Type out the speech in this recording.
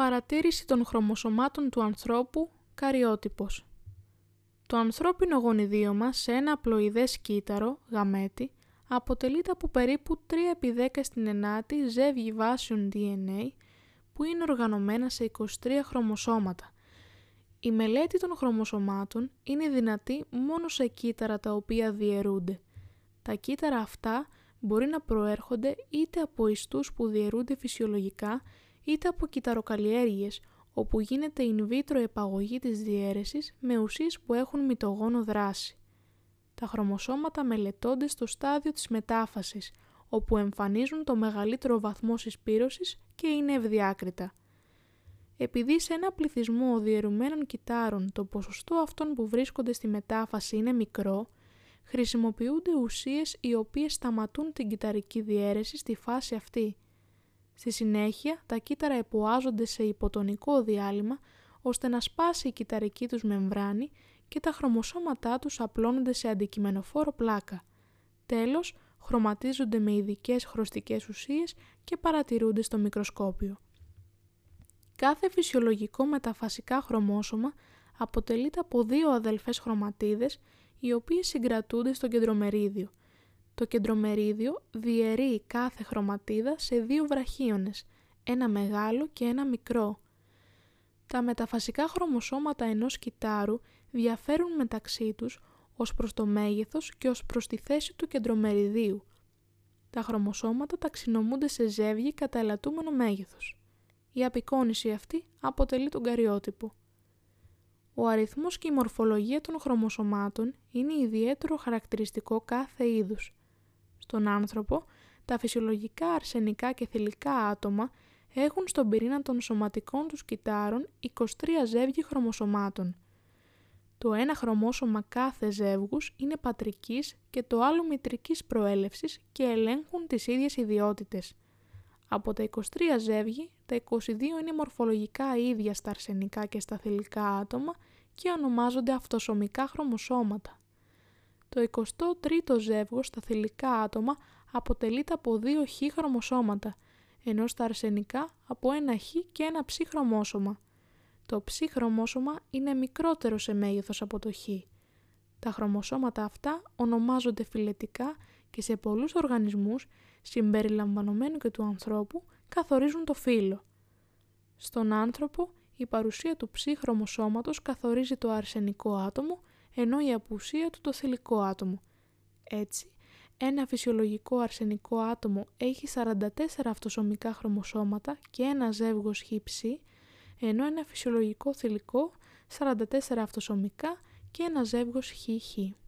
Παρατήρηση των χρωμοσωμάτων του ανθρώπου, καριότυπος. Το ανθρώπινο γονιδίωμα σε ένα απλοειδές κύτταρο, γαμέτη, αποτελείται από περίπου 3 επί 10 στην ενάτη ζεύγη βάσεων DNA που είναι οργανωμένα σε 23 χρωμοσώματα. Η μελέτη των χρωμοσωμάτων είναι δυνατή μόνο σε κύτταρα τα οποία διαιρούνται. Τα κύτταρα αυτά μπορεί να προέρχονται είτε από ιστούς που διαιρούνται φυσιολογικά είτε από κυταροκαλλιέργειες όπου γίνεται in vitro επαγωγή της διαίρεσης με ουσίες που έχουν μυτογόνο δράση. Τα χρωμοσώματα μελετώνται στο στάδιο της μετάφασης, όπου εμφανίζουν το μεγαλύτερο βαθμό συσπήρωσης και είναι ευδιάκριτα. Επειδή σε ένα πληθυσμό διαιρουμένων κυτάρων το ποσοστό αυτών που βρίσκονται στη μετάφαση είναι μικρό, χρησιμοποιούνται ουσίες οι οποίες σταματούν την κυταρική διαίρεση στη φάση αυτή – Στη συνέχεια, τα κύτταρα εποάζονται σε υποτονικό διάλειμμα ώστε να σπάσει η κυταρική τους μεμβράνη και τα χρωμοσώματά τους απλώνονται σε αντικειμενοφόρο πλάκα. Τέλος, χρωματίζονται με ειδικές χρωστικές ουσίες και παρατηρούνται στο μικροσκόπιο. Κάθε φυσιολογικό μεταφασικά χρωμόσωμα αποτελείται από δύο αδελφές χρωματίδες οι οποίες συγκρατούνται στο κεντρομερίδιο το κεντρομερίδιο διαιρεί κάθε χρωματίδα σε δύο βραχίονες, ένα μεγάλο και ένα μικρό. Τα μεταφασικά χρωμοσώματα ενός κυτάρου διαφέρουν μεταξύ τους ως προς το μέγεθος και ως προς τη θέση του κεντρομεριδίου. Τα χρωμοσώματα ταξινομούνται σε ζεύγη κατά ελαττούμενο μέγεθος. Η απεικόνηση αυτή αποτελεί τον καριότυπο. Ο αριθμός και η μορφολογία των χρωμοσωμάτων είναι ιδιαίτερο χαρακτηριστικό κάθε είδους. Στον άνθρωπο, τα φυσιολογικά αρσενικά και θηλυκά άτομα έχουν στον πυρήνα των σωματικών τους κυτάρων 23 ζεύγη χρωμοσωμάτων. Το ένα χρωμόσωμα κάθε ζεύγους είναι πατρικής και το άλλο μητρικής προέλευσης και ελέγχουν τις ίδιες ιδιότητες. Από τα 23 ζεύγη, τα 22 είναι μορφολογικά ίδια στα αρσενικά και στα θηλυκά άτομα και ονομάζονται αυτοσωμικά χρωμοσώματα. Το 23ο ζεύγος στα θηλυκά άτομα αποτελείται από δύο χ χρωμοσώματα, ενώ στα αρσενικά από ένα χ και ένα ψ χρωμόσωμα. Το ψ χρωμόσωμα είναι μικρότερο σε μέγεθος από το χ. Τα χρωμοσώματα αυτά ονομάζονται φιλετικά και σε πολλούς οργανισμούς, συμπεριλαμβανομένου και του ανθρώπου, καθορίζουν το φύλλο. Στον άνθρωπο, η παρουσία του ψ χρωμοσώματος καθορίζει το αρσενικό άτομο ενώ η απουσία του το θηλυκό άτομο. Έτσι, ένα φυσιολογικό αρσενικό άτομο έχει 44 αυτοσωμικά χρωμοσώματα και ένα ζεύγος χύψη, ενώ ένα φυσιολογικό θηλυκό 44 αυτοσωμικά και ένα ζεύγος χ-χ.